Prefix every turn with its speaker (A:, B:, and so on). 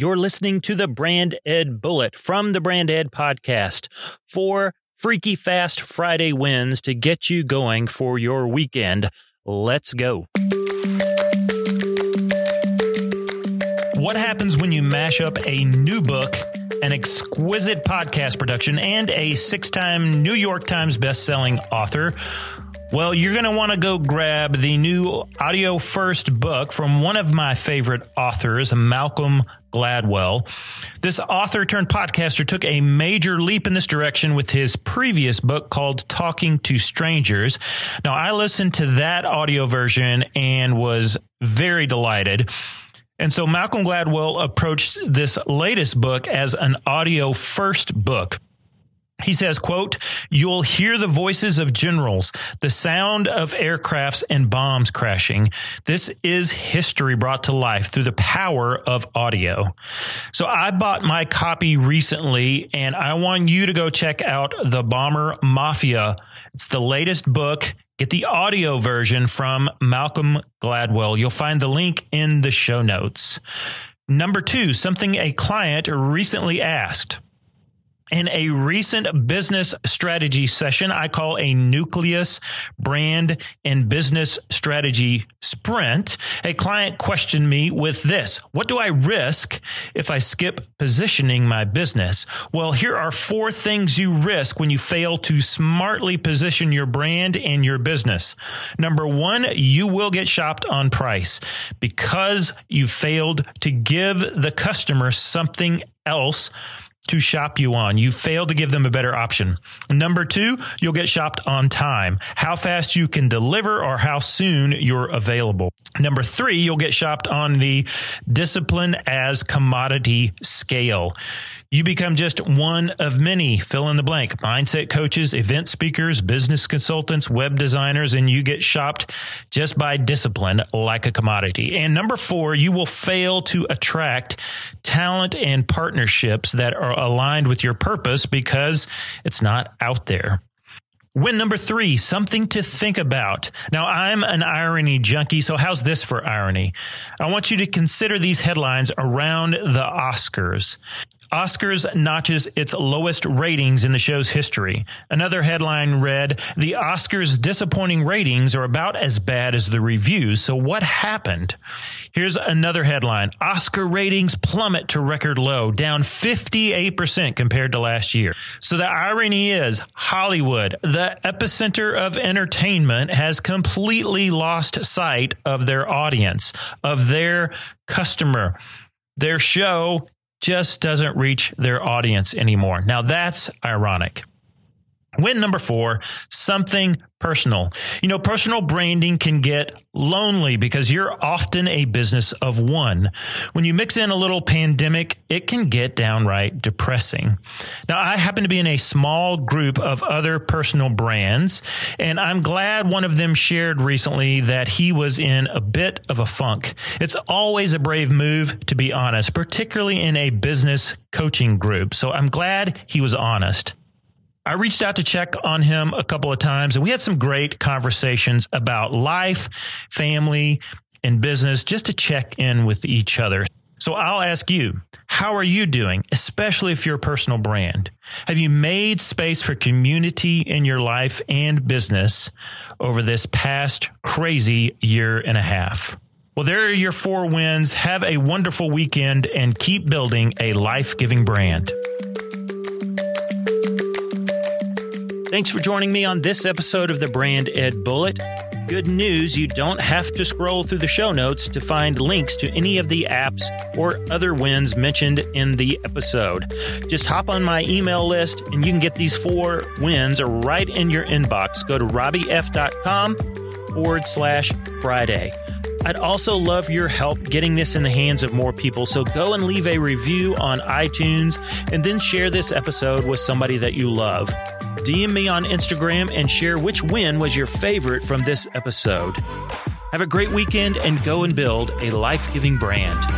A: You're listening to the Brand Ed Bullet from the Brand Ed Podcast. Four freaky fast Friday wins to get you going for your weekend. Let's go. What happens when you mash up a new book, an exquisite podcast production, and a six time New York Times best-selling author? Well, you're going to want to go grab the new audio first book from one of my favorite authors, Malcolm Gladwell. This author turned podcaster took a major leap in this direction with his previous book called Talking to Strangers. Now, I listened to that audio version and was very delighted. And so Malcolm Gladwell approached this latest book as an audio first book. He says, quote, you'll hear the voices of generals, the sound of aircrafts and bombs crashing. This is history brought to life through the power of audio. So I bought my copy recently and I want you to go check out The Bomber Mafia. It's the latest book. Get the audio version from Malcolm Gladwell. You'll find the link in the show notes. Number two, something a client recently asked. In a recent business strategy session, I call a nucleus brand and business strategy sprint, a client questioned me with this What do I risk if I skip positioning my business? Well, here are four things you risk when you fail to smartly position your brand and your business. Number one, you will get shopped on price because you failed to give the customer something else to shop you on. You fail to give them a better option. Number two, you'll get shopped on time, how fast you can deliver or how soon you're available. Number three, you'll get shopped on the discipline as commodity scale. You become just one of many fill in the blank mindset coaches, event speakers, business consultants, web designers, and you get shopped just by discipline like a commodity. And number four, you will fail to attract talent and partnerships that are aligned with your purpose because it's not out there. Win number three, something to think about. Now, I'm an irony junkie, so how's this for irony? I want you to consider these headlines around the Oscars. Oscars notches its lowest ratings in the show's history. Another headline read, The Oscars' disappointing ratings are about as bad as the reviews. So what happened? Here's another headline Oscar ratings plummet to record low, down 58% compared to last year. So the irony is Hollywood, the epicenter of entertainment, has completely lost sight of their audience, of their customer. Their show just doesn't reach their audience anymore. Now that's ironic. Win number four, something personal. You know, personal branding can get lonely because you're often a business of one. When you mix in a little pandemic, it can get downright depressing. Now, I happen to be in a small group of other personal brands, and I'm glad one of them shared recently that he was in a bit of a funk. It's always a brave move, to be honest, particularly in a business coaching group. So I'm glad he was honest. I reached out to check on him a couple of times and we had some great conversations about life, family, and business just to check in with each other. So I'll ask you, how are you doing, especially if you're a personal brand? Have you made space for community in your life and business over this past crazy year and a half? Well, there are your four wins. Have a wonderful weekend and keep building a life giving brand. Thanks for joining me on this episode of the Brand Ed Bullet. Good news, you don't have to scroll through the show notes to find links to any of the apps or other wins mentioned in the episode. Just hop on my email list and you can get these four wins right in your inbox. Go to robbyf.com forward slash Friday. I'd also love your help getting this in the hands of more people, so go and leave a review on iTunes and then share this episode with somebody that you love. DM me on Instagram and share which win was your favorite from this episode. Have a great weekend and go and build a life giving brand.